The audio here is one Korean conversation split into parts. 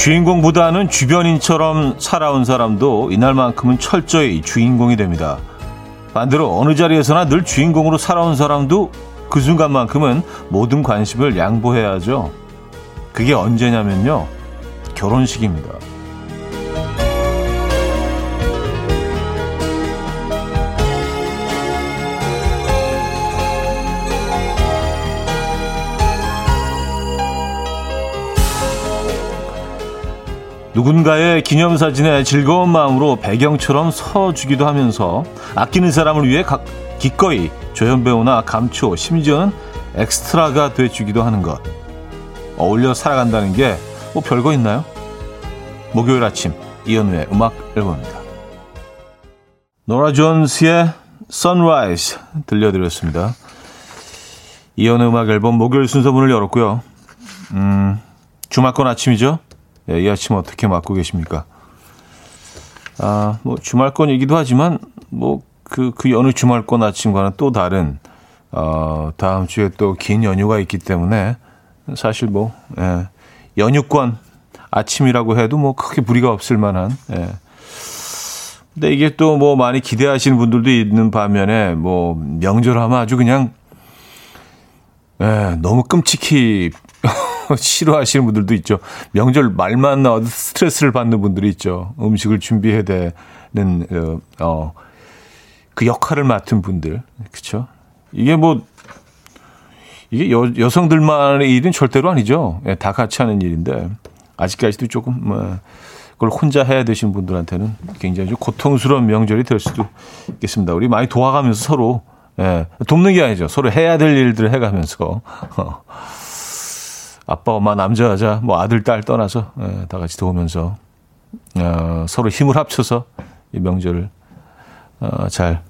주인공보다는 주변인처럼 살아온 사람도 이날만큼은 철저히 주인공이 됩니다. 반대로 어느 자리에서나 늘 주인공으로 살아온 사람도 그 순간만큼은 모든 관심을 양보해야죠. 그게 언제냐면요. 결혼식입니다. 누군가의 기념사진에 즐거운 마음으로 배경처럼 서주기도 하면서 아끼는 사람을 위해 각, 기꺼이 조연 배우나 감초, 심지어는 엑스트라가 돼주기도 하는 것. 어울려 살아간다는 게 뭐 별거 있나요? 목요일 아침 이현우의 음악 앨범입니다. 노라 존스의 Sunrise 들려드렸습니다. 이현우의 음악 앨범 목요일 순서 문을 열었고요. 음, 주말권 아침이죠? 네, 이 아침 어떻게 맞고 계십니까? 아, 뭐 주말권이기도 하지만 뭐 그, 그 어느 주말권 아침과는 또 다른 어, 다음 주에 또 긴 연휴가 있기 때문에 사실 뭐 예, 연휴권 아침이라고 해도 뭐 크게 무리가 없을 만한 예. 근데 이게 또 뭐 많이 기대하시는 분들도 있는 반면에 뭐 명절 하면 아주 그냥 예, 너무 끔찍히 싫어하시는 분들도 있죠. 명절 말만 나와도 스트레스를 받는 분들이 있죠. 음식을 준비해야 되는 어, 어, 그 역할을 맡은 분들, 그렇죠? 이게 뭐 이게 여, 여성들만의 일은 절대로 아니죠. 예, 다 같이 하는 일인데 아직까지도 조금 뭐 그걸 혼자 해야 되신 분들한테는 굉장히 좀 고통스러운 명절이 될 수도 있겠습니다. 우리 많이 도와가면서 서로 예, 돕는 게 아니죠. 서로 해야 될 일들을 해가면서 어. 아빠, 엄마, 남자, 여자, 뭐 아들, 딸 떠나서 예, 다 같이 도우면서 어, 서로 힘을 합쳐서 이 명절을 어, 잘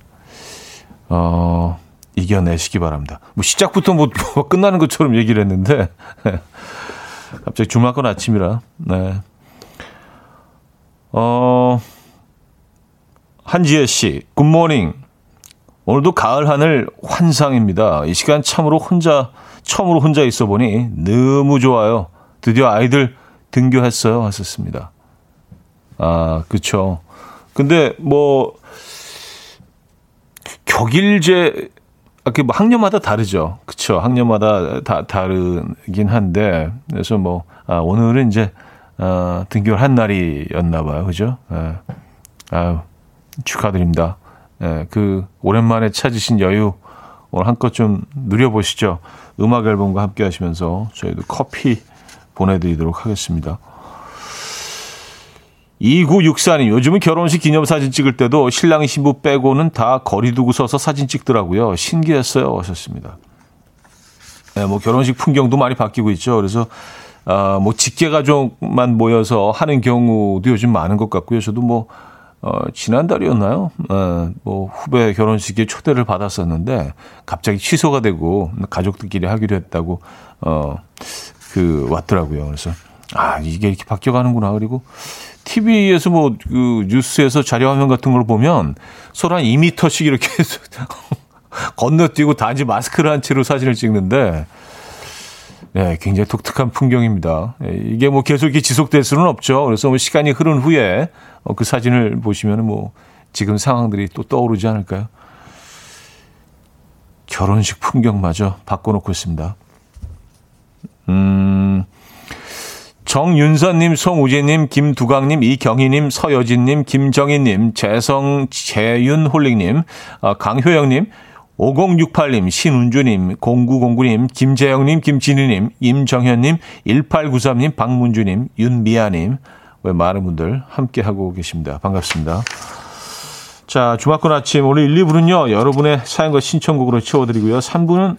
어, 이겨내시기 바랍니다. 뭐 시작부터 뭐, 뭐 끝나는 것처럼 얘기를 했는데 갑자기 주말권 아침이라 네. 어, 한지혜 씨, 굿모닝. 오늘도 가을 하늘 환상입니다. 이 시간 참으로 혼자 처음으로 혼자 있어 보니 너무 좋아요. 드디어 아이들 등교했어요. 하셨습니다. 아, 그쵸. 근데 뭐, 격일제, 아, 그뭐 학년마다 다르죠. 그쵸. 학년마다 다 다르긴 한데, 그래서 뭐, 아, 오늘은 이제, 아, 등교를 한 날이었나 봐요. 그죠? 예. 아유, 축하드립니다. 예, 그, 오랜만에 찾으신 여유, 오늘 한껏 좀 누려보시죠. 음악 앨범과 함께 하시면서 저희도 커피 보내드리도록 하겠습니다. 2964님, 요즘은 결혼식 기념사진 찍을 때도 신랑 신부 빼고는 다 거리 두고 서서 사진 찍더라고요. 신기했어요. 하셨습니다. 네, 뭐 결혼식 풍경도 많이 바뀌고 있죠. 그래서, 아, 뭐 직계 가족만 모여서 하는 경우도 요즘 많은 것 같고요. 저도 뭐, 어, 지난달이었나요? 어, 뭐, 후배 결혼식에 초대를 받았었는데, 갑자기 취소가 되고, 가족들끼리 하기로 했다고, 어, 그, 왔더라고요. 그래서, 아, 이게 이렇게 바뀌어가는구나. 그리고, TV에서 뭐, 그, 뉴스에서 자료 화면 같은 걸 보면, 한 2미터씩 이렇게 건너뛰고 단지 마스크를 한 채로 사진을 찍는데, 네, 굉장히 독특한 풍경입니다. 예, 이게 뭐 계속 이렇게 지속될 수는 없죠. 그래서 뭐 시간이 흐른 후에 어, 그 사진을 보시면 뭐 지금 상황들이 또 떠오르지 않을까요? 결혼식 풍경마저 바꿔놓고 있습니다. 음, 정윤선님, 송우재님, 김두강님, 이경희님, 서여진님, 김정희님, 재성, 재윤홀릭님, 어, 강효영님, 5068님, 신운주님, 0909님, 김재영님, 김진희님, 임정현님, 1893님, 박문주님, 윤미아님, 왜 많은 분들 함께하고 계십니다. 반갑습니다. 자, 주말권 아침 오늘 1, 2부는요, 여러분의 사연과 신청곡으로 채워드리고요. 3부는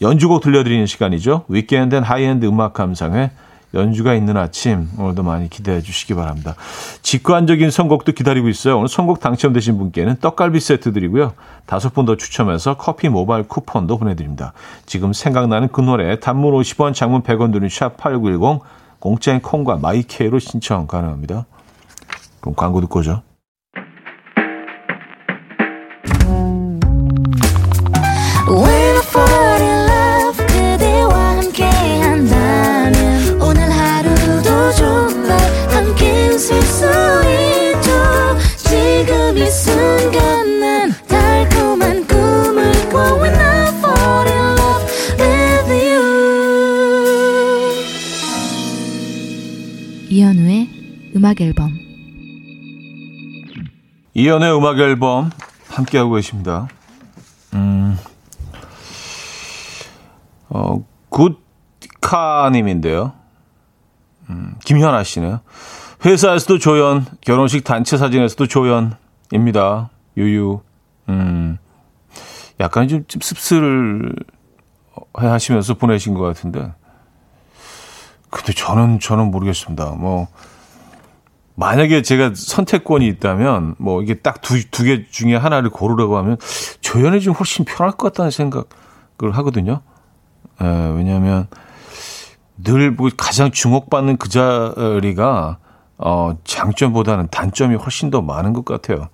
연주곡 들려드리는 시간이죠. Weekend and High-end 음악 감상회 연주가 있는 아침 오늘도 많이 기대해 주시기 바랍니다. 직관적인 선곡도 기다리고 있어요. 오늘 선곡 당첨되신 분께는 떡갈비 세트 드리고요. 다섯 분 더 추첨해서 커피 모바일 쿠폰도 보내드립니다. 지금 생각나는 그 노래 단문 50원 장문 100원 드는 샵8910 공짜인 콩과 마이케이로 신청 가능합니다. 그럼 광고 듣고 오죠. 이연의 음악 앨범 함께하고 계십니다. 음, 어, 굿카님인데요. 음, 김현아 씨네요. 회사에서도 조연, 결혼식 단체 사진에서도 조연입니다. 유유. 음, 약간 좀, 좀 씁쓸해 하시면서 보내신 것 같은데. 근데 저는, 저는 모르겠습니다. 뭐, 만약에 제가 선택권이 있다면 뭐 이게 딱 두 두 개 중에 하나를 고르라고 하면 조연이 좀 훨씬 편할 것 같다는 생각을 하거든요. 에, 예, 왜냐하면 늘 뭐 가장 주목받는 그 자리가 어, 장점보다는 단점이 훨씬 더 많은 것 같아요.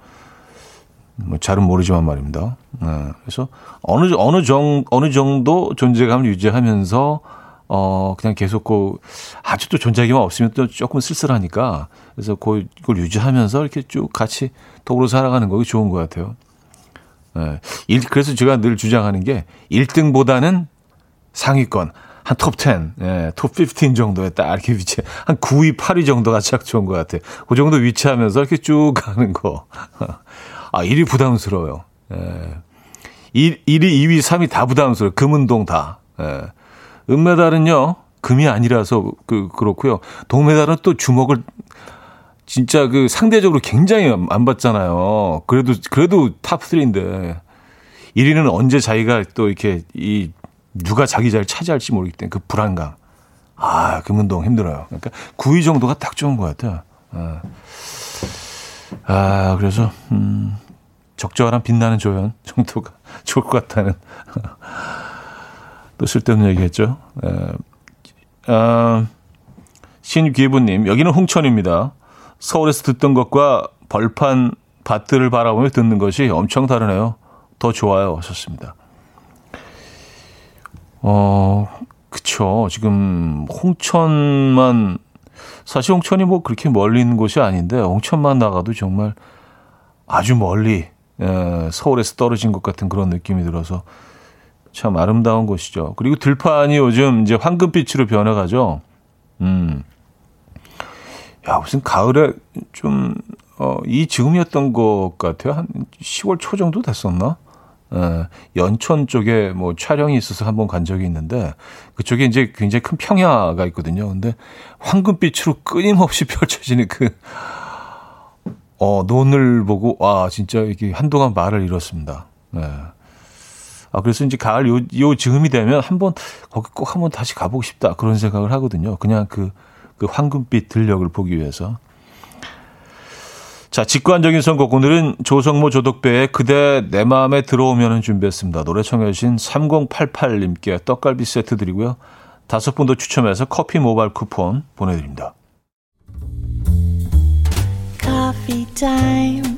뭐 잘은 모르지만 말입니다. 에, 그래서 어느 어느 정 어느 정도 존재감을 유지하면서 어, 그냥 계속 그, 아주 또 존재감이 없으면 또 조금 쓸쓸하니까. 그래서 그, 그걸 유지하면서 이렇게 쭉 같이 더불어 살아가는 거기 좋은 것 같아요. 예. 일, 그래서 제가 늘 주장하는 게 1등보다는 상위권, 한 톱 10, 예, 톱15 정도에 딱 이렇게 위치, 한 9위, 8위 정도가 딱 좋은 것 같아요. 그 정도 위치하면서 이렇게 쭉 가는 거. 아, 1위 부담스러워요. 예. 1, 1위, 2위, 3위 다 부담스러워요. 금은동 다. 예. 은메달은요, 금이 아니라서 그, 그렇고요. 동메달은 또 주목을 진짜 그 상대적으로 굉장히 안 받잖아요. 그래도, 그래도 top 3인데. 1위는 언제 자기가 또 이렇게 이 누가 자기 자리를 차지할지 모르기 때문에 그 불안감. 아, 금운동 힘들어요. 그러니까 9위 정도가 딱 좋은 것 같아요. 아, 아 그래서, 음, 적절한 빛나는 조연 정도가 좋을 것 같다는. 또 쓸데없는 얘기했죠. 에, 아, 신기부님, 여기는 홍천입니다. 서울에서 듣던 것과 벌판 밭들을 바라보며 듣는 것이 엄청 다르네요. 더 좋아요. 하셨습니다. 어, 그쵸. 지금 홍천만, 사실 홍천이 뭐 그렇게 멀리 있는 곳이 아닌데, 홍천만 나가도 정말 아주 멀리, 에, 서울에서 떨어진 것 같은 그런 느낌이 들어서 참 아름다운 곳이죠. 그리고 들판이 요즘 이제 황금빛으로 변해가죠. 음. 야, 무슨 가을에 좀, 어, 이 지금이었던 것 같아요. 한 10월 초 정도 됐었나? 예, 연천 쪽에 뭐 촬영이 있어서 한번 간 적이 있는데 그쪽에 이제 굉장히 큰 평야가 있거든요. 근데 황금빛으로 끊임없이 펼쳐지는 그, 어, 논을 보고, 와, 진짜 이게 한동안 말을 잃었습니다. 예. 아, 그래서 이제 가을 요, 요 즈음이 되면 한번 거기 꼭 한번 다시 가보고 싶다. 그런 생각을 하거든요. 그냥 그, 그 황금빛 들녘을 보기 위해서. 자, 직관적인 선곡. 오늘은 조성모 조덕배의 그대 내 마음에 들어오면은 준비했습니다. 노래 청해주신 3088님께 떡갈비 세트 드리고요. 다섯 분도 추첨해서 커피 모바일 쿠폰 보내드립니다. Coffee time.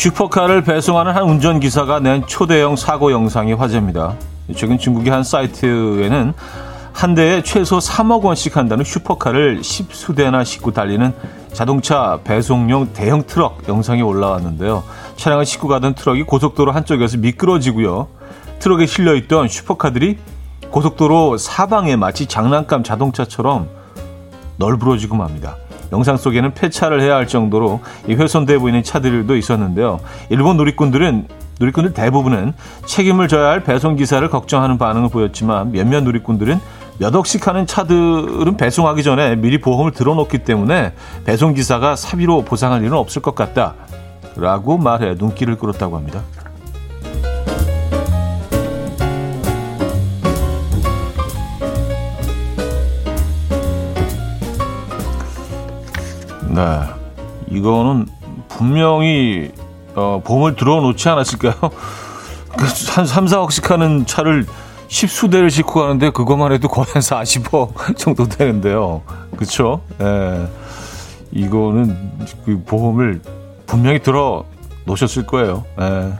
슈퍼카를 배송하는 한 운전기사가 낸 초대형 사고 영상이 화제입니다. 최근 중국의 한 사이트에는 한 대에 최소 3억 원씩 한다는 슈퍼카를 10수대나 싣고 달리는 자동차 배송용 대형 트럭 영상이 올라왔는데요. 차량을 싣고 가던 트럭이 고속도로 한쪽에서 미끄러지고요. 트럭에 실려있던 슈퍼카들이 고속도로 사방에 마치 장난감 자동차처럼 널브러지고 맙니다. 영상 속에는 폐차를 해야 할 정도로 훼손돼 보이는 차들도 있었는데요. 일본 누리꾼들은 누리꾼들 대부분은 책임을 져야 할 배송 기사를 걱정하는 반응을 보였지만 몇몇 누리꾼들은 몇 억씩 하는 차들은 배송하기 전에 미리 보험을 들어놓기 때문에 배송 기사가 사비로 보상할 일은 없을 것 같다. 라고 말해 눈길을 끌었다고 합니다. 네. 이거는 분명히 어, 보험을 들어놓지 않았을까요? 한 3, 4억씩 하는 차를 십수대를 싣고 가는데 그것만 해도 거의 한 40억 정도 되는데요. 그렇죠? 예. 이거는 그 보험을 분명히 들어 놓으셨을 거예요. 예.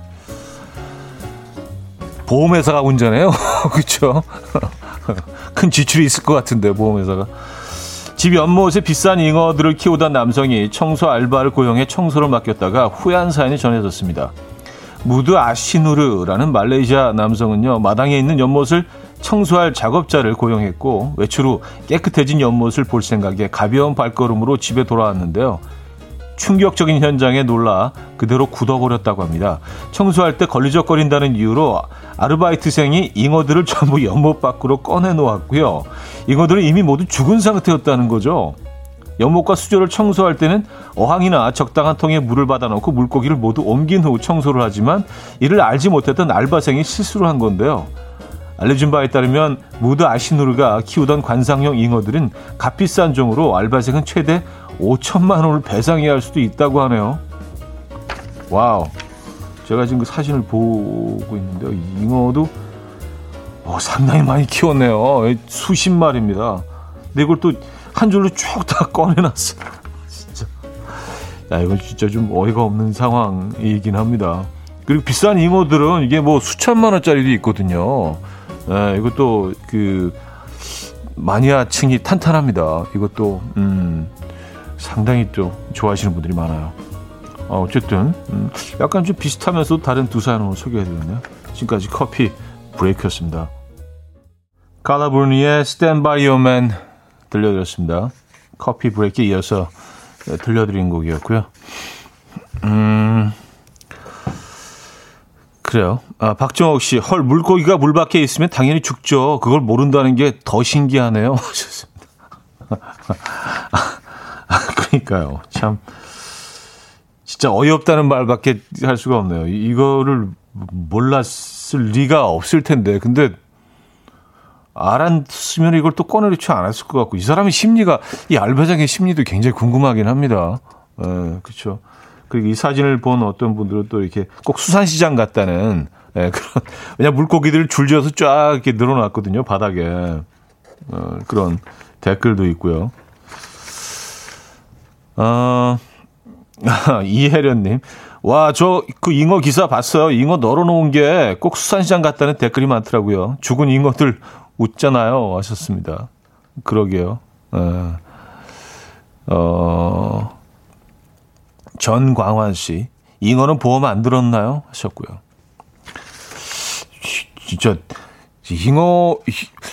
보험회사가 운전해요. 그렇죠? 큰 지출이 있을 것 같은데 보험회사가. 집 연못에 비싼 잉어들을 키우던 남성이 청소 알바를 고용해 청소를 맡겼다가 후회한 사연이 전해졌습니다. 무드 아시누르라는 말레이시아 남성은요 마당에 있는 연못을 청소할 작업자를 고용했고 외출 후 깨끗해진 연못을 볼 생각에 가벼운 발걸음으로 집에 돌아왔는데요. 충격적인 현장에 놀라 그대로 굳어버렸다고 합니다. 청소할 때 걸리적거린다는 이유로 아르바이트생이 잉어들을 전부 연못 밖으로 꺼내 놓았고요. 잉어들은 이미 모두 죽은 상태였다는 거죠. 연못과 수조를 청소할 때는 어항이나 적당한 통에 물을 받아놓고 물고기를 모두 옮긴 후 청소를 하지만 이를 알지 못했던 알바생이 실수를 한 건데요. 알려진 바에 따르면 무드 아시누르가 키우던 관상용 잉어들은 값비싼 종으로 알바생은 최대 5천만 원을 배상해야 할 수도 있다고 하네요. Wow. 제가 지금 그 사진을 보고 있는데요. 잉어도 어, 상당히 많이 키웠네요. 수십 마리입니다. 근데 이걸 또 한 줄로 쭉 다 꺼내놨어. 진짜. 야, 이건 진짜 좀 어이가 없는 상황이긴 합니다. 그리고 비싼 잉어들은 이게 뭐 수천만 원짜리도 있거든요. 예, 이것도 그 마니아층이 탄탄합니다. 이것도 음, 상당히 또 좋아하시는 분들이 많아요. 어, 어쨌든 음, 약간 좀 비슷하면서 다른 두 사연을 소개해드렸네요. 지금까지 커피 브레이크였습니다. 카라브르니의 Stand By Your Man 들려드렸습니다. 커피 브레이크에 이어서 들려드린 곡이었고요. 음, 그래요. 아, 박정옥 씨, 헐, 물고기가 물 밖에 있으면 당연히 죽죠. 그걸 모른다는 게 더 신기하네요. 하셨습니다. 그러니까요. 참 진짜 어이없다는 말밖에 할 수가 없네요. 이거를 몰랐을 리가 없을 텐데. 근데 알았으면 이걸 또 꺼내놓지 않았을 것 같고 이 사람의 심리가 이 알바장의 심리도 굉장히 궁금하긴 합니다. 예, 그렇죠. 그리고 이 사진을 본 어떤 분들은 또 이렇게 꼭 수산시장 같다는 예, 그런 왜냐 물고기들 줄지어서 쫙 이렇게 늘어났거든요 바닥에 어, 그런 댓글도 있고요. 어, 이혜련님. 와, 저 그 잉어 기사 봤어요. 잉어 널어놓은 게 꼭 수산시장 같다는 댓글이 많더라고요. 죽은 잉어들 웃잖아요. 하셨습니다. 그러게요. 어, 어, 전광환 씨. 잉어는 보험 안 들었나요? 하셨고요. 진짜 잉어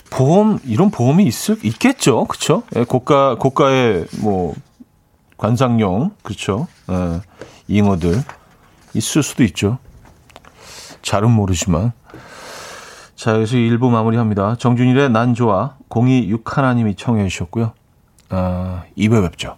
보험 이런 보험이 있을 있겠죠, 그렇죠? 고가 고가의 뭐 관상용, 그렇죠. 예, 잉어들 있을 수도 있죠. 잘은 모르지만. 자, 여기서 1부 마무리합니다. 정준일의 난 좋아 026 하나님이 청해 주셨고요. 아, 2부 뵙죠.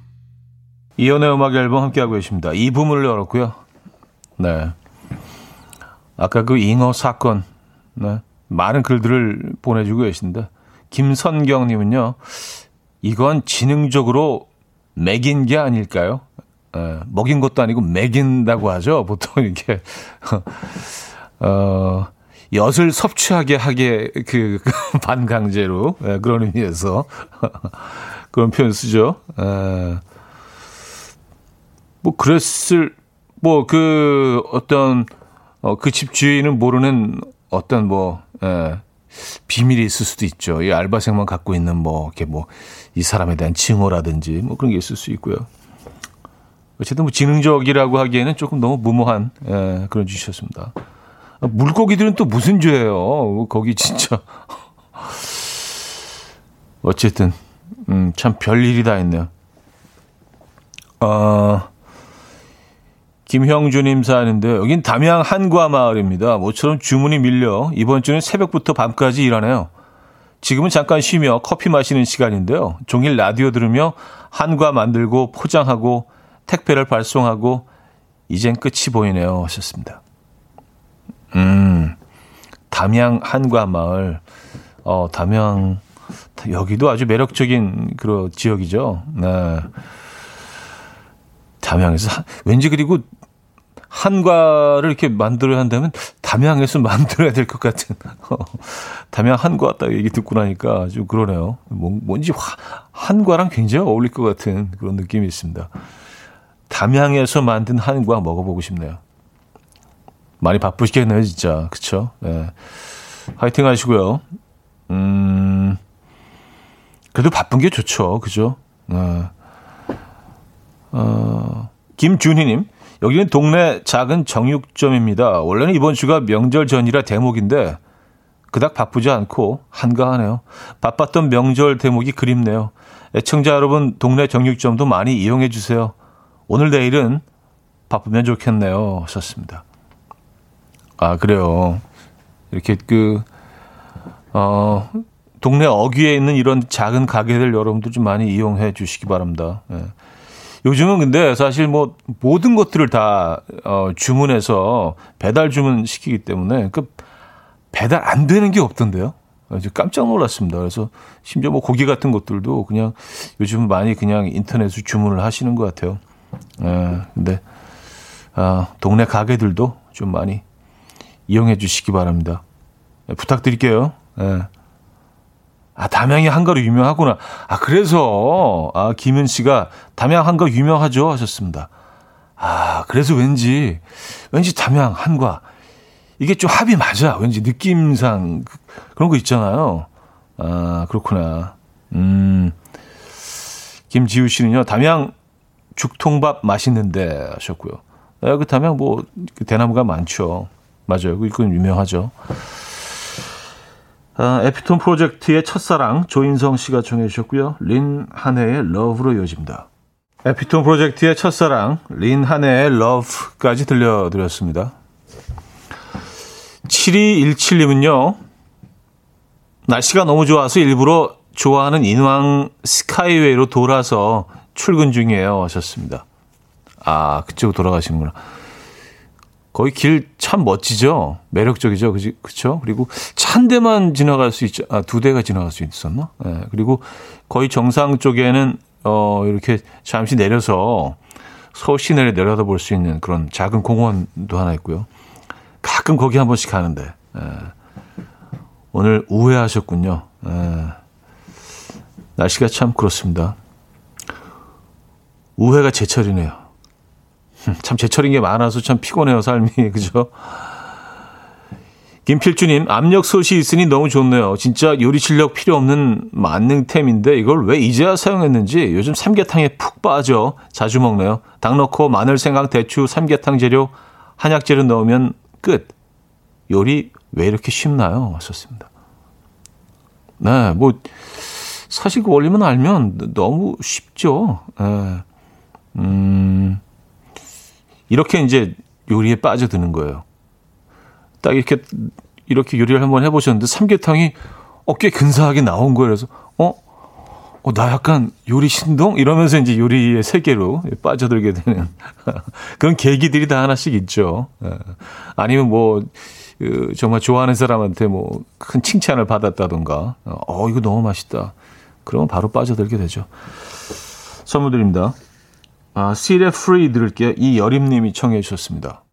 이현우의 음악 앨범 함께하고 계십니다. 이 부문을 열었고요. 네. 아까 그 잉어 사건 네. 많은 글들을 보내주고 계신데 김선경님은요. 이건 지능적으로 매긴 게 아닐까요? 에, 먹인 것도 아니고 매긴다고 하죠. 보통 이렇게 어, 엿을 섭취하게 하게 그 반강제로 에, 그런 의미에서 그런 표현 쓰죠. 에, 뭐 그랬을 뭐 그 어떤 어, 그 집 주인은 모르는 어떤 뭐 에, 비밀이 있을 수도 있죠. 이 알바생만 갖고 있는 뭐 이렇게 뭐 이 사람에 대한 징후라든지 뭐 그런 게 있을 수 있고요. 어쨌든 뭐 지능적이라고 하기에는 조금 너무 무모한 에, 그런 주셨습니다. 물고기들은 또 무슨 죄예요? 거기 진짜 어쨌든 음, 참 별일이 다 있네요. 어, 김형주님 사연인데요. 여긴 담양 한과 마을입니다. 모처럼 주문이 밀려 이번 주는 새벽부터 밤까지 일하네요. 지금은 잠깐 쉬며 커피 마시는 시간인데요. 종일 라디오 들으며 한과 만들고 포장하고 택배를 발송하고 이젠 끝이 보이네요. 하셨습니다. 음, 담양 한과 마을. 어, 담양, 여기도 아주 매력적인 그런 지역이죠. 네. 담양에서, 왠지 그리고 한과를 이렇게 만들어야 한다면 담양에서 만들어야 될 것 같은 담양 한과 딱 얘기 듣고 나니까 좀 그러네요. 뭔지 한과랑 굉장히 어울릴 것 같은 그런 느낌이 있습니다. 담양에서 만든 한과 먹어보고 싶네요. 많이 바쁘시겠네요, 진짜. 그쵸? 네. 화이팅 하시고요. 음, 그래도 바쁜 게 좋죠. 그죠? 네. 어, 김준희님. 여기는 동네 작은 정육점입니다. 원래는 이번 주가 명절 전이라 대목인데 그닥 바쁘지 않고 한가하네요. 바빴던 명절 대목이 그립네요. 애청자 여러분 동네 정육점도 많이 이용해 주세요. 오늘 내일은 바쁘면 좋겠네요. 하셨습니다. 아 그래요. 이렇게 그 어, 동네 어귀에 있는 이런 작은 가게들 여러분들 좀 많이 이용해 주시기 바랍니다. 예. 요즘은 근데 사실 뭐 모든 것들을 다 어, 주문해서 배달 주문 시키기 때문에 그 배달 안 되는 게 없던데요. 이제 깜짝 놀랐습니다. 그래서 심지어 뭐 고기 같은 것들도 그냥 요즘 많이 그냥 인터넷으로 주문을 하시는 것 같아요. 예, 근데 아, 동네 가게들도 좀 많이 이용해 주시기 바랍니다. 예, 부탁드릴게요. 예. 아, 담양이 한가로 유명하구나. 아, 그래서, 아, 김은 씨가 담양 한가 유명하죠? 하셨습니다. 아, 그래서 왠지, 왠지 담양 한과. 이게 좀 합이 맞아. 왠지 느낌상 그, 그런 거 있잖아요. 아, 그렇구나. 음. 김지우 씨는요, 담양 죽통밥 맛있는데 하셨고요. 아, 그 담양 뭐, 그 대나무가 많죠. 맞아요. 그건 유명하죠. 아, 에피톤 프로젝트의 첫사랑 조인성 씨가 청해 주셨고요. 린 한해의 러브로 이어집니다. 에피톤 프로젝트의 첫사랑 린 한해의 러브까지 들려드렸습니다. 7217님은요. 날씨가 너무 좋아서 일부러 좋아하는 인왕 스카이웨이로 돌아서 출근 중이에요 하셨습니다. 아 그쪽 돌아가시는구나. 거의 길 참 멋지죠? 매력적이죠? 그지? 그쵸? 그리고 한 대만 지나갈 수 있죠. 아, 두 대가 지나갈 수 있었나? 예. 네, 그리고 거의 정상 쪽에는, 어, 이렇게 잠시 내려서 서울 시내를 내려다 볼 수 있는 그런 작은 공원도 하나 있고요. 가끔 거기 한 번씩 가는데, 예. 오늘 우회하셨군요. 예. 날씨가 참 그렇습니다. 우회가 제철이네요. 참 제철인 게 많아서 참 피곤해요, 삶이. 그죠? 김필주님, 압력솥이 있으니 너무 좋네요. 진짜 요리 실력 필요 없는 만능템인데 이걸 왜 이제야 사용했는지 요즘 삼계탕에 푹 빠져 자주 먹네요. 닭 넣고 마늘, 생강, 대추, 삼계탕 재료, 한약 재료 넣으면 끝. 요리 왜 이렇게 쉽나요? 하셨습니다. 네, 뭐 사실 그 원리만 알면 너무 쉽죠. 네. 음. 이렇게 이제 요리에 빠져드는 거예요. 딱 이렇게 이렇게 요리를 한번 해보셨는데 삼계탕이 어깨 근사하게 나온 거예요. 그래서 어, 어, 나 약간 요리 신동 이러면서 이제 요리의 세계로 빠져들게 되는 그런 계기들이 다 하나씩 있죠. 예. 아니면 뭐 그, 정말 좋아하는 사람한테 뭐 큰 칭찬을 받았다던가, 어 이거 너무 맛있다. 그러면 바로 빠져들게 되죠. 선물 드립니다. 아, 시레 프리 들을게요. 이여림님이 청해 주셨습니다.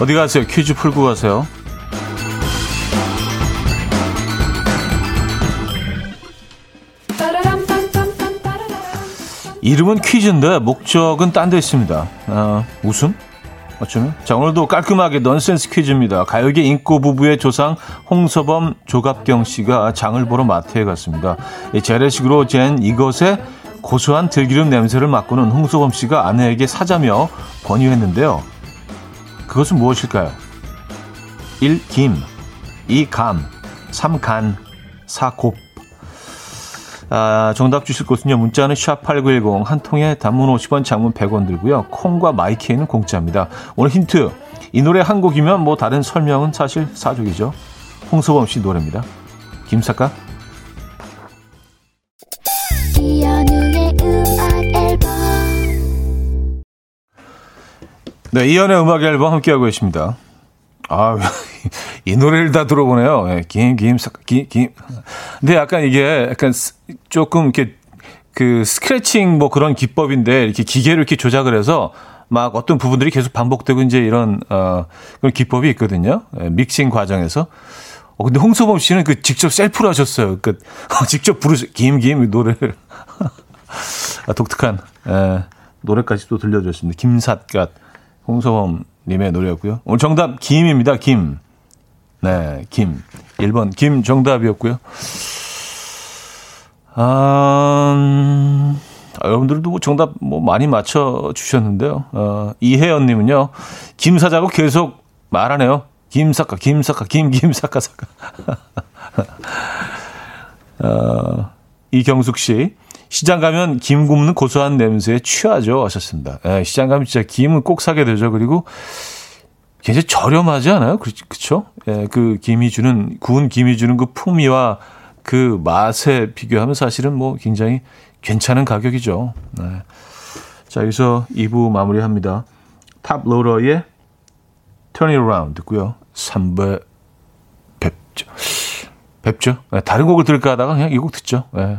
어디 가세요? 퀴즈 풀고 가세요. 이름은 퀴즈인데 목적은 딴 데 있습니다. 아, 웃음? 어쩌면? 자, 오늘도 깔끔하게 넌센스 퀴즈입니다. 가요계 인꼬 부부의 조상 홍서범 조갑경 씨가 장을 보러 마트에 갔습니다. 재래식으로 잰 이것에 고소한 들기름 냄새를 맡고는 홍서범 씨가 아내에게 사자며 권유했는데요. 그것은 무엇일까요? 1. 김 2. 감 3. 간 4. 곱 아, 정답 주실 곳은요. 문자는 샵8910 한 통에 단문 50원, 장문 100원 들고요. 콩과 마이케이는 공짜입니다. 오늘 힌트. 이 노래 한 곡이면 뭐 다른 설명은 사실 사족이죠. 홍소범 씨 노래입니다. 김사까? 네, 이연의 음악 앨범 함께하고 계십니다. 아, 이 노래를 다 들어보네요. 네, 김, 김, 김, 김. 근데 약간 이게 약간 조금 이렇게 그 스크래칭 뭐 그런 기법인데 이렇게 기계를 이렇게 조작을 해서 막 어떤 부분들이 계속 반복되고 이제 이런 어 그런 기법이 있거든요. 네, 믹싱 과정에서. 어 근데 홍소범 씨는 그 직접 셀프로 하셨어요. 그 직접 부르시 김김 노래를 아, 독특한 예, 노래까지 또 들려줬습니다. 김삿갓 홍소범 님의 노래였고요. 오늘 정답 김입니다. 김. 네, 김. 1번 김 정답이었고요. 아, 음, 아, 여러분들도 뭐 정답 뭐 많이 맞춰 주셨는데요. 어, 이혜연 님은요. 김 사자고 계속 말하네요. 김사카, 김사카, 김, 김사카, 사카. 어, 이경숙 씨. 시장 가면 김 굽는 고소한 냄새에 취하죠. 하셨습니다. 예, 시장 가면 진짜 김은 꼭 사게 되죠. 그리고 굉장히 저렴하지 않아요? 그, 그쵸? 예, 그 김이 주는, 구운 김이 주는 그 풍미와 그 맛에 비교하면 사실은 뭐 굉장히 괜찮은 가격이죠. 네. 자, 여기서 2부 마무리합니다. Toploader의 Turn It Around 듣고요. 3부 뵙죠. 뵙죠. 네, 다른 곡을 들을까 하다가 그냥 이 곡 듣죠. 네.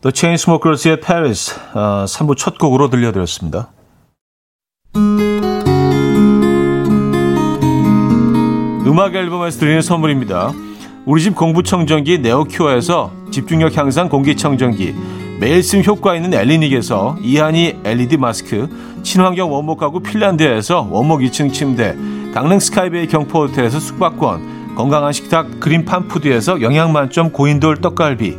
The Chainsmokers의 Paris 어, 3부 첫 곡으로 들려드렸습니다. 음악 앨범에서 드리는 선물입니다. 우리 집 공부청정기 네오큐어에서 집중력 향상 공기청정기 매일 쓴 효과 있는 엘리닉에서 이하니 LED 마스크 친환경 원목 가구 핀란드에서 원목 2층 침대 강릉 스카이베이 경포 호텔에서 숙박권 건강한 식탁 그린 팜 푸드에서 영양만점 고인돌 떡갈비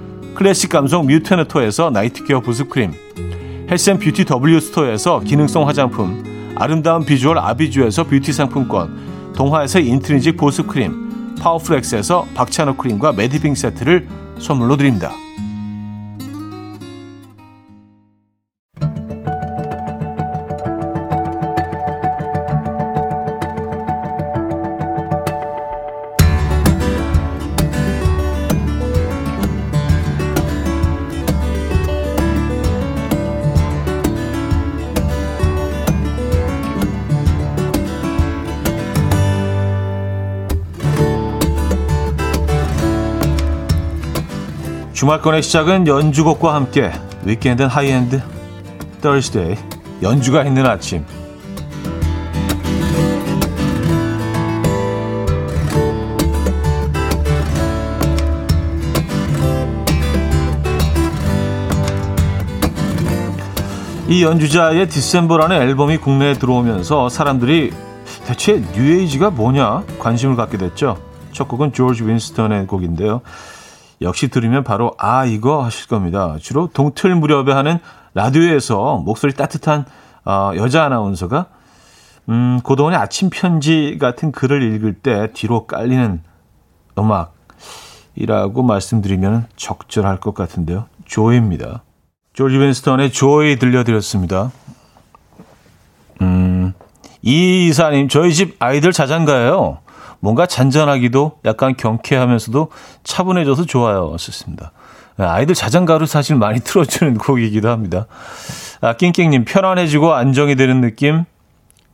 클래식 감성 뮤테너토에서 night care 부스크림, 헬스앤뷰티 W스토어에서 기능성 화장품, 아름다운 비주얼 아비주에서 뷰티 상품권, 동화에서 인트리직 보습크림, 파워풀엑스에서 박찬호 크림과 매디빙 세트를 선물로 드립니다. 주말권의 시작은 연주곡과 함께 Weekend High-end Thursday 연주가 있는 아침 이 연주자의 December라는 앨범이 국내에 들어오면서 사람들이 대체 뉴에이지가 뭐냐 관심을 갖게 됐죠. 첫 곡은 조지 윈스턴의 곡인데요. 역시 들으면 바로 아 이거 하실 겁니다. 주로 동틀 무렵에 하는 라디오에서 목소리 따뜻한 어, 여자 아나운서가 음, 고동원의 아침 편지 같은 글을 읽을 때 뒤로 깔리는 음악이라고 말씀드리면 적절할 것 같은데요. 조이입니다. 조지 윈스턴의 조이 들려드렸습니다. 음, 이 이사님, 저희 집 아이들 자장가예요. 뭔가 잔잔하기도 약간 경쾌하면서도 차분해져서 좋아요. 썼습니다. 네, 아이들 자장가로 사실 많이 틀어주는 곡이기도 합니다. 아, 낑낑님, 편안해지고 안정이 되는 느낌.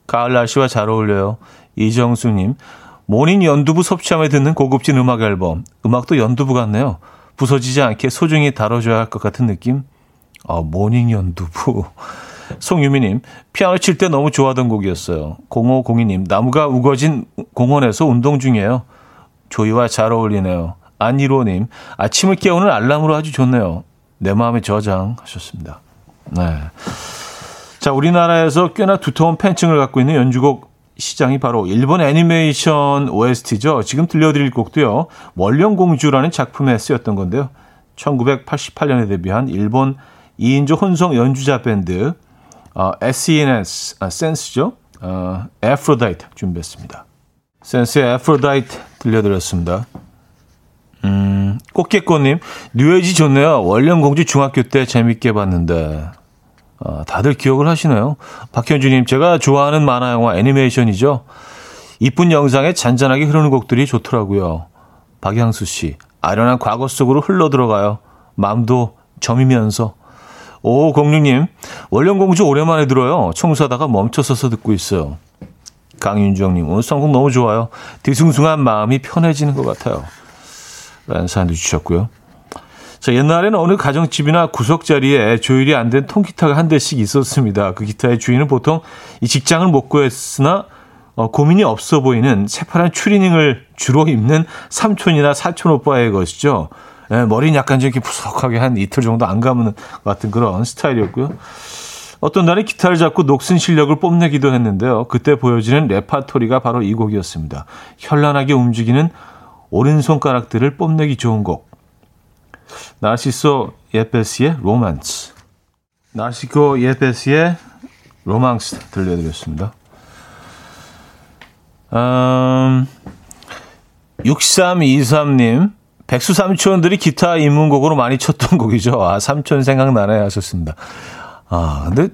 가을 날씨와 잘 어울려요. 이정수님, morning 연두부 섭취하며 듣는 고급진 음악 앨범. 음악도 연두부 같네요. 부서지지 않게 소중히 다뤄줘야 할 것 같은 느낌. 아, morning 연두부. 송유미님, 피아노 칠 때 너무 좋아하던 곡이었어요. 0502님, 나무가 우거진 공원에서 운동 중이에요. Joy와 잘 어울리네요. 안일호님, 아침을 깨우는 알람으로 아주 좋네요. 내 마음에 저장 하셨습니다. 네. 자, 우리나라에서 꽤나 두터운 팬층을 갖고 있는 연주곡 시장이 바로 일본 애니메이션 OST죠. 지금 들려드릴 곡도요. 원령공주라는 작품에 쓰였던 건데요. 1988년에 데뷔한 일본 2인조 혼성 연주자 밴드 어, SENS, 아, 센스죠. 어, Aphrodite 준비했습니다. 센스의 Aphrodite 들려드렸습니다. 음, 꽃게꽃님, 뉴에이지 좋네요. 원령공주 중학교 때 재밌게 봤는데. 어, 다들 기억을 하시나요? 박현주님, 제가 좋아하는 만화 영화 애니메이션이죠. 이쁜 영상에 잔잔하게 흐르는 곡들이 좋더라고요. 박양수 씨, 아련한 과거 속으로 흘러 들어가요. 마음도 점이면서. 오, 공룡님, 원령공주 오랜만에 들어요. 청소하다가 멈춰서서 듣고 있어요. 강윤정님, 오늘 성공 너무 좋아요. 뒤숭숭한 마음이 편해지는 것 같아요. 라는 사연도 주셨고요. 자, 옛날에는 어느 가정집이나 구석자리에 조율이 안 된 통기타가 한 대씩 있었습니다. 그 기타의 주인은 보통 이 직장을 못 구했으나 어, 고민이 없어 보이는 새파란 추리닝을 주로 입는 삼촌이나 사촌 오빠의 것이죠. 예, 머리는 약간 좀 이렇게 푸석하게 한 이틀 정도 안것 같은 그런 스타일이었고요. 어떤 날에 기타를 잡고 녹슨 실력을 뽐내기도 했는데요. 그때 보여지는 레파토리가 바로 이 곡이었습니다. 현란하게 움직이는 오른손가락들을 뽐내기 좋은 곡. 나시소 예페스의 로맨스. 나시코 예페스의 로망스 들려드렸습니다. 음, 6323님, 백수 삼촌들이 기타 입문곡으로 많이 쳤던 곡이죠. 아, 삼촌 생각나네 하셨습니다. 아, 근데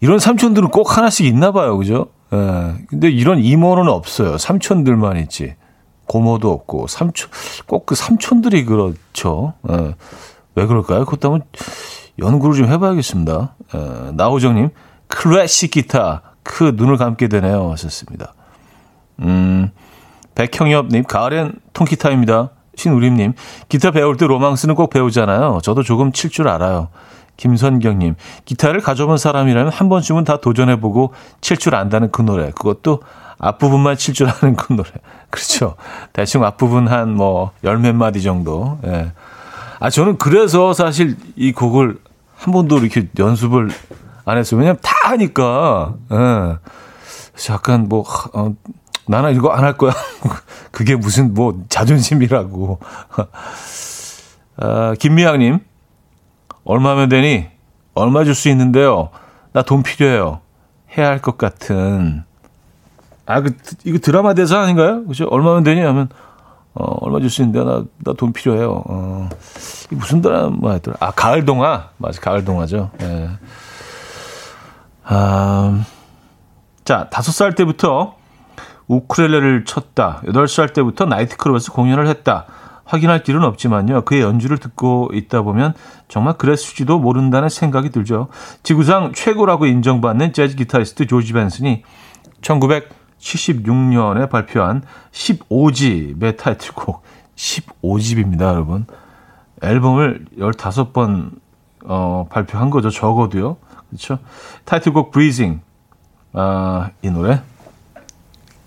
이런 삼촌들은 꼭 하나씩 있나 봐요. 그죠? 예. 근데 이런 이모는 없어요. 삼촌들만 있지. 고모도 없고 삼촌 꼭 그 삼촌들이 그렇죠. 예. 왜 그럴까요? 그것도 한번 연구를 좀 해봐야겠습니다. 예. 나호정님 클래식 기타 그 눈을 감게 되네요. 하셨습니다. 음, 백형엽님 가을엔 통기타입니다. 신우림님, 기타 배울 때 로망스는 꼭 배우잖아요. 저도 조금 칠 줄 알아요. 김선경님, 기타를 가져본 사람이라면 한 번쯤은 다 도전해보고 칠 줄 안다는 그 노래. 그것도 앞부분만 칠 줄 아는 그 노래. 그렇죠. 대충 앞부분 한 뭐, 열 몇 마디 정도. 예. 아, 저는 그래서 사실 이 곡을 한 번도 이렇게 연습을 안 했어요. 왜냐면 다 하니까. 예. 약간 뭐, 어, 나는 이거 안 할 거야. 그게 무슨 뭐 자존심이라고. 아, 김미양님, 얼마면 되니? 얼마 줄 수 있는데요? 나 돈 필요해요. 해야 할 것 같은. 아, 그, 이거 드라마 대사 아닌가요? 그죠? 얼마면 되니? 하면, 어, 얼마 줄 수 있는데, 나, 나 돈 필요해요. 어, 이 무슨 드라마였더라? 아, 가을 동화? 맞아, 가을 동화죠. 예. 아, 자, 다섯 살 때부터 우크렐레를 쳤다. 8살 때부터 나이트클럽에서 공연을 했다. 확인할 길은 없지만요. 그의 연주를 듣고 있다 보면 정말 그랬을지도 모른다는 생각이 들죠. 지구상 최고라고 인정받는 재즈 기타리스트 조지 벤슨이 1976년에 발표한 15집의 타이틀곡 15집입니다, 여러분. 앨범을 15번 어, 발표한 거죠. 적어도요. 그렇죠? 타이틀곡 Breathing. 아, 이 노래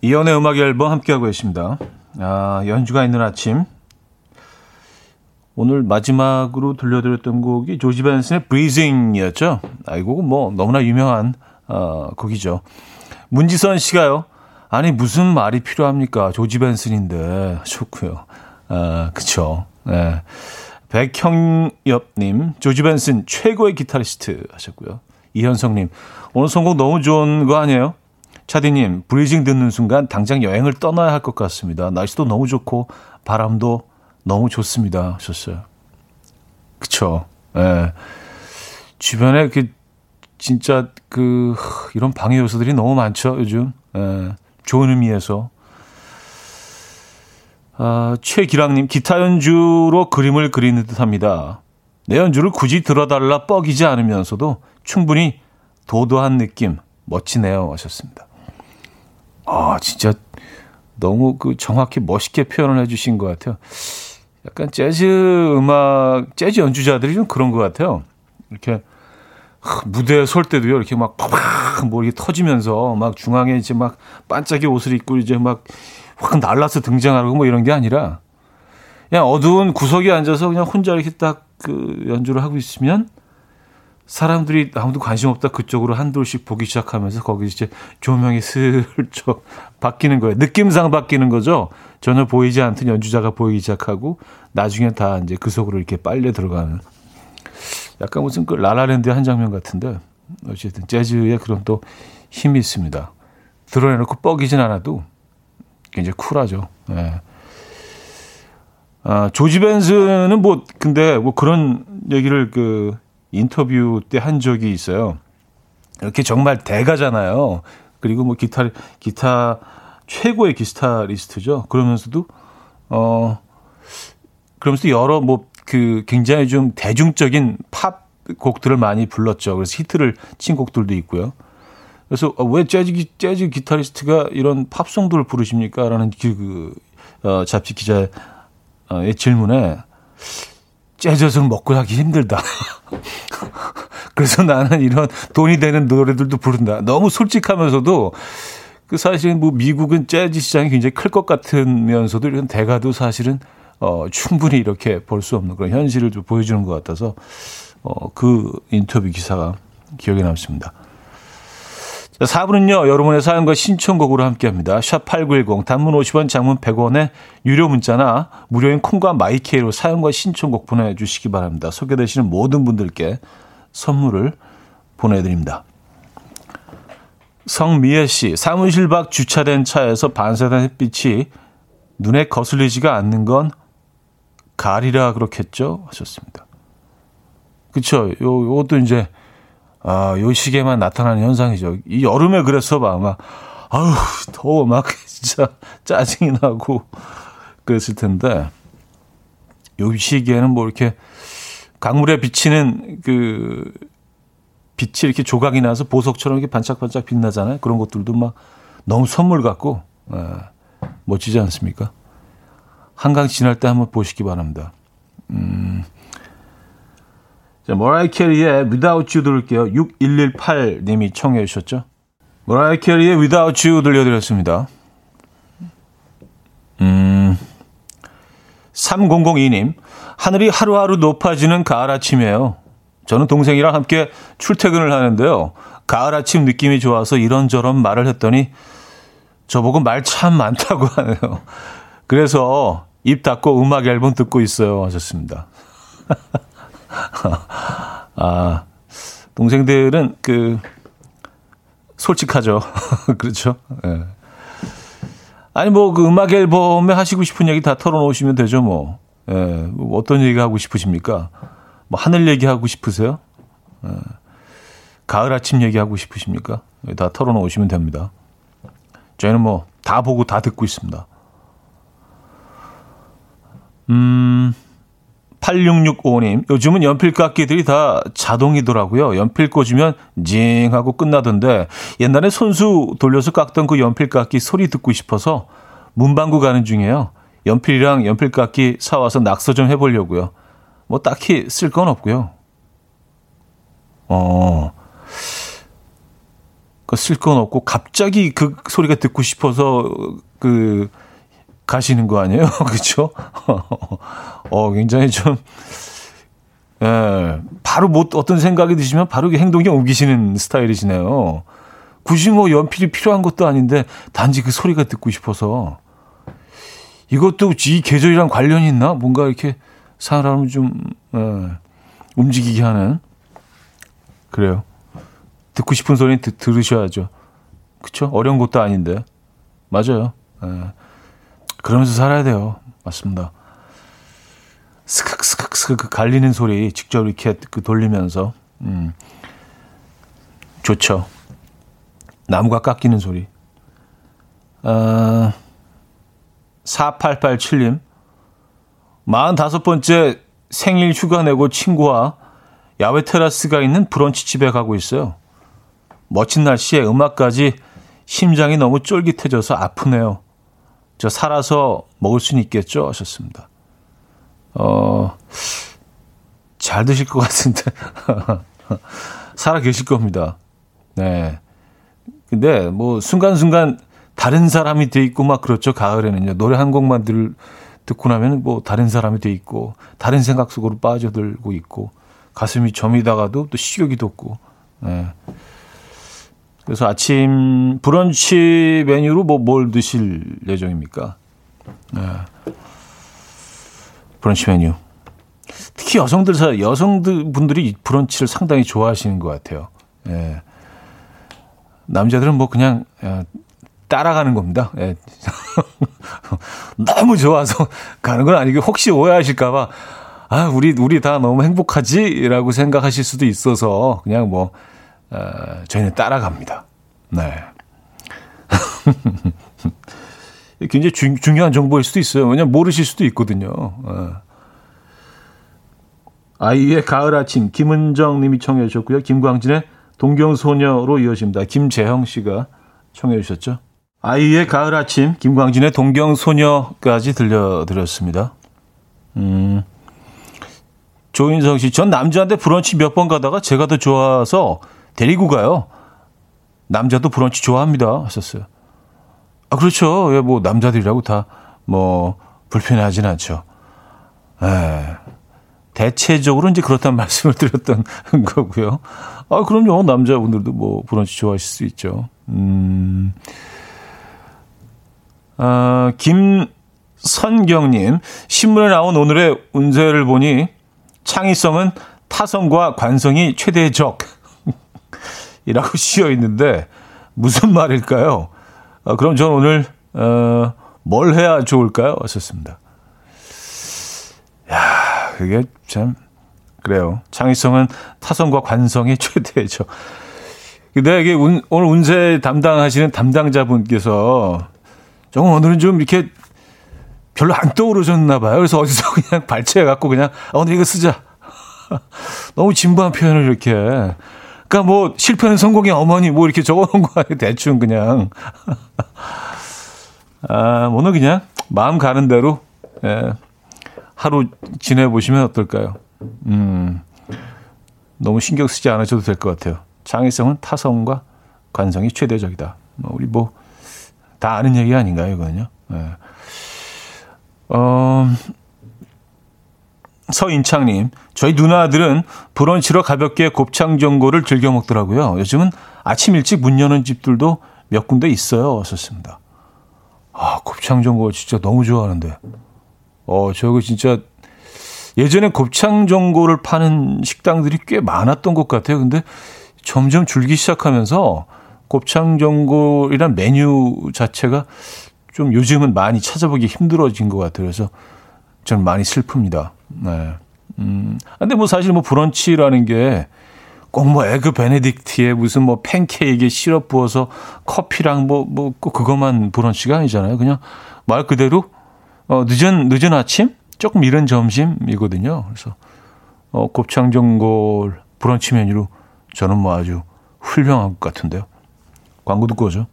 이현우의 음악 앨범 함께하고 계십니다 아, 연주가 있는 아침 오늘 마지막으로 들려드렸던 곡이 조지 벤슨의 Breathing이었죠. 아, 이 곡은 뭐 너무나 유명한 어, 곡이죠. 문지선 씨가요. 아니 무슨 말이 필요합니까? 조지 벤슨인데 좋고요. 아, 그쵸. 네. 백형엽님, 조지 벤슨 최고의 기타리스트 하셨고요. 이현성님, 오늘 선곡 너무 좋은 거 아니에요? 차디님, 브리징 듣는 순간 당장 여행을 떠나야 할 것 같습니다. 날씨도 너무 좋고 바람도 너무 좋습니다. 하셨어요. 그쵸. 예. 주변에 그, 진짜 그, 이런 방해 요소들이 너무 많죠, 요즘. 예. 좋은 의미에서. 아, 최기랑님, 기타 연주로 그림을 그리는 듯 합니다. 내 연주를 굳이 들어달라 뻐기지 않으면서도 충분히 도도한 느낌, 멋지네요. 하셨습니다. 아, 진짜 너무 그 정확히 멋있게 표현을 해주신 것 같아요. 약간 재즈 음악, 재즈 연주자들이 좀 그런 것 같아요. 이렇게 무대에 설 때도요, 이렇게 막 팍팍 뭐 이렇게 터지면서 막 중앙에 이제 막 반짝이 옷을 입고 이제 막 확 날라서 등장하고 뭐 이런 게 아니라 그냥 어두운 구석에 앉아서 그냥 혼자 이렇게 딱 그 연주를 하고 있으면 사람들이 아무도 관심 없다 그쪽으로 한둘씩 보기 시작하면서 거기 이제 조명이 슬쩍 바뀌는 거예요. 느낌상 바뀌는 거죠. 전혀 보이지 않던 연주자가 보이기 시작하고 나중에 다 이제 그 속으로 이렇게 빨려 들어가는 약간 무슨 그 라라랜드 한 장면 같은데 어쨌든 재즈에 그런 또 힘이 있습니다. 드러내놓고 뻐기진 않아도 굉장히 쿨하죠. 네. 아, 조지 벤슨은 뭐 근데 뭐 그런 얘기를 그 인터뷰 때 한 적이 있어요. 이렇게 정말 대가잖아요. 그리고 뭐 기타 기타 최고의 기타리스트죠. 그러면서도 어 그러면서 여러 뭐 그 굉장히 좀 대중적인 팝 곡들을 많이 불렀죠. 그래서 히트를 친 곡들도 있고요. 그래서 어, 왜 재즈 재즈 기타리스트가 이런 팝송들을 부르십니까?라는 그, 그 어, 잡지 기자의 질문에 재즈는 먹고 하기 힘들다. 그래서 나는 이런 돈이 되는 노래들도 부른다. 너무 솔직하면서도 그 사실은 뭐 미국은 재즈 시장이 굉장히 클 것 같으면서도 이런 대가도 사실은 어 충분히 이렇게 볼 수 없는 그런 현실을 좀 보여주는 것 같아서 어 그 인터뷰 기사가 기억에 남습니다. 자, 4부는요, 여러분의 사연과 신청곡으로 함께 합니다. 샵8910, 단문 50원, 장문 100원에 유료 문자나 무료인 콩과 마이케이로 사연과 신청곡 보내주시기 바랍니다. 소개되시는 모든 분들께 선물을 보내드립니다. 성미애 씨, 사무실 밖 주차된 차에서 반사된 햇빛이 눈에 거슬리지가 않는 건 가리라 그렇겠죠? 하셨습니다. 그쵸. 요, 요것도 이제 아, 요 시기에만 나타나는 현상이죠. 이 여름에 그래서 막, 막, 아우, 더워, 막, 진짜 짜증이 나고 그랬을 텐데, 요 시기에는 뭐 이렇게 강물에 비치는 그, 빛이 이렇게 조각이 나서 보석처럼 이렇게 반짝반짝 빛나잖아요. 그런 것들도 막 너무 선물 같고, 에, 예, 멋지지 않습니까? 한강 지날 때 한번 보시기 바랍니다. 음, 자, 모라이 캐리의 Without You 들을게요. 6118님이 청해 주셨죠. 모라이 캐리의 Without You 들려드렸습니다. 음, 3002님. 하늘이 하루하루 높아지는 가을 아침이에요. 저는 동생이랑 함께 출퇴근을 하는데요. 가을 아침 느낌이 좋아서 이런저런 말을 했더니 저보고 말 참 많다고 하네요. 그래서 입 닫고 음악 앨범 듣고 있어요. 하셨습니다. 아, 동생들은 그, 솔직하죠. 그렇죠. 예. 아니, 뭐, 그 음악 앨범에 하시고 싶은 얘기 다 털어놓으시면 되죠, 뭐. 예. 뭐 어떤 얘기 하고 싶으십니까? 뭐, 하늘 얘기하고 싶으세요? 예. 가을 아침 얘기하고 싶으십니까? 다 털어놓으시면 됩니다. 저희는 뭐 다 보고 다 듣고 있습니다. 음, 8665님, 요즘은 연필깎이들이 다 자동이더라고요. 연필 꽂으면 징 하고 끝나던데, 옛날에 손수 돌려서 깎던 그 연필깎이 소리 듣고 싶어서 문방구 가는 중이에요. 연필이랑 연필깎이 사와서 낙서 좀 해보려고요. 뭐 딱히 쓸 건 없고요. 어, 그쓸건 없고 갑자기 그 소리가 듣고 싶어서 그 가시는 거 아니에요? 그렇죠? 어, 굉장히 좀 예, 바로 뭐 어떤 생각이 드시면 바로 행동에 옮기시는 스타일이시네요. 굳이 뭐 연필이 필요한 것도 아닌데 단지 그 소리가 듣고 싶어서 이것도 이 계절이랑 관련이 있나? 뭔가 이렇게 사람을 좀 예, 움직이게 하는 그래요. 듣고 싶은 소리는 드, 들으셔야죠. 그쵸? 어려운 것도 아닌데. 맞아요. 예. 그러면서 살아야 돼요. 맞습니다. 스크스크스크 갈리는 소리 직접 이렇게 그 돌리면서 음. 좋죠. 나무가 깎이는 소리. 아, 4887님. 45번째 생일 휴가 내고 친구와 야외 테라스가 있는 브런치 집에 가고 있어요. 멋진 날씨에 음악까지 심장이 너무 쫄깃해져서 아프네요. 저 살아서 먹을 수는 있겠죠? 하셨습니다. 어, 잘 드실 것 같은데. 살아 계실 겁니다. 네. 근데 뭐 순간순간 다른 사람이 돼 있고 막 그렇죠. 가을에는요. 노래 한 곡만 들, 듣고 나면 뭐 다른 사람이 돼 있고 다른 생각 속으로 빠져들고 있고 가슴이 점이다가도 또 식욕이 돋고. 네. 그래서 아침 브런치 메뉴로 뭐 뭘 드실 예정입니까? 네. 브런치 메뉴. 특히 여성들 사 여성들 분들이 브런치를 상당히 좋아하시는 것 같아요. 예. 남자들은 뭐 그냥 예, 따라가는 겁니다. 예. 너무 좋아서 가는 건 아니고 혹시 오해하실까봐 아 우리 우리 다 너무 행복하지라고 생각하실 수도 있어서 그냥 뭐 어, 저희는 따라갑니다. 네. 굉장히 주, 중요한 정보일 수도 있어요. 왜냐면 모르실 수도 있거든요. 어. 아이의 가을 아침 김은정 님이 청해 주셨고요. 김광진의 동경소녀로 이어집니다. 김재형 씨가 청해 주셨죠. 아이의 가을 아침 김광진의 동경소녀까지 들려드렸습니다. 음. 조인성 씨, 전 남자한테 브런치 몇 번 가다가 제가 더 좋아서 데리고 가요. 남자도 브런치 좋아합니다. 하셨어요. 아, 그렇죠. 예, 뭐, 남자들이라고 다, 뭐, 불편하진 않죠. 에, 대체적으로 이제 그렇다는 말씀을 드렸던 거고요. 아, 그럼요. 남자분들도 뭐, 브런치 좋아하실 수 있죠. 음, 아, 김선경님, 신문에 나온 오늘의 운세를 보니 창의성은 타성과 관성이 최대의 적. 이라고 씌어 있는데 무슨 말일까요? 어, 그럼 저는 오늘 어, 뭘 해야 좋을까요? 하셨습니다. 야, 그게 참 그래요. 창의성은 타성과 관성의 최대죠. 근데 이게 운, 오늘 운세 담당하시는 담당자분께서 조금 오늘은 좀 이렇게 별로 안 떠오르셨나 봐요. 그래서 어디서 그냥 발췌해 갖고 그냥 아, 오늘 이거 쓰자. 너무 진부한 표현을 이렇게 그러니까 뭐 실패는 성공의 어머니 뭐 이렇게 적어놓은 거 아니에요. 대충 그냥. 아, 오늘 그냥 마음 가는 대로 예, 하루 지내보시면 어떨까요? 음, 너무 신경 쓰지 않으셔도 될 것 같아요. 창의성은 타성과 관성이 최대적이다. 뭐 우리 뭐 다 아는 얘기 아닌가요, 이거는요? 예. 어, 서인창님, 저희 누나들은 브런치로 가볍게 곱창 전골을 즐겨 먹더라고요. 요즘은 아침 일찍 문 여는 집들도 몇 군데 있어요. 썼습니다. 아, 곱창 전골 진짜 너무 좋아하는데. 어, 저거 진짜 예전에 곱창 전골을 파는 식당들이 꽤 많았던 것 같아요. 근데 점점 줄기 시작하면서 곱창 전골이란 메뉴 자체가 좀 요즘은 많이 찾아보기 힘들어진 것 같아요. 그래서 저는 많이 슬픕니다. 네. 음, 근데 뭐 사실 뭐 브런치라는 게 꼭 뭐 egg benedict에 무슨 뭐 팬케이크에 시럽 부어서 커피랑 뭐, 뭐, 꼭 그것만 브런치가 아니잖아요. 그냥 말 그대로, 어, 늦은, 늦은 아침? 조금 이른 점심이거든요. 그래서, 어, 곱창 전골 브런치 메뉴로 저는 뭐 아주 훌륭한 것 같은데요. 광고 듣고 오죠.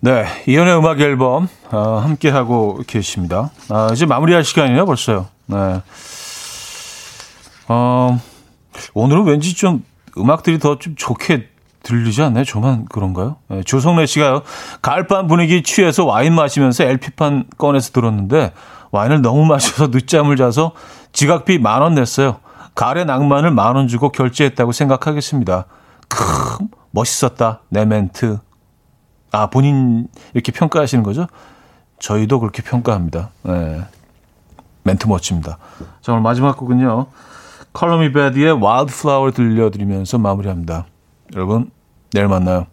네, 이연의 음악 앨범 어, 함께 하고 계십니다. 아, 이제 마무리할 시간이네요, 벌써요. 네. 어, 오늘은 왠지 좀 음악들이 더 좀 좋게 들리지 않나요? 저만 그런가요? 네, 조성래 씨가요. 가을밤 분위기 취해서 와인 마시면서 LP판 꺼내서 들었는데 와인을 너무 마셔서 늦잠을 자서 지각비 만 원 냈어요. 가을의 낭만을 만 원 주고 결제했다고 생각하겠습니다. 크, 멋있었다. 내 멘트. 아, 본인 이렇게 평가하시는 거죠? 저희도 그렇게 평가합니다. 네. 멘트 멋집니다. 자, 오늘 마지막 곡은요. 컬러미 베디의 플라워 들려드리면서 마무리합니다. 여러분, 내일 만나요.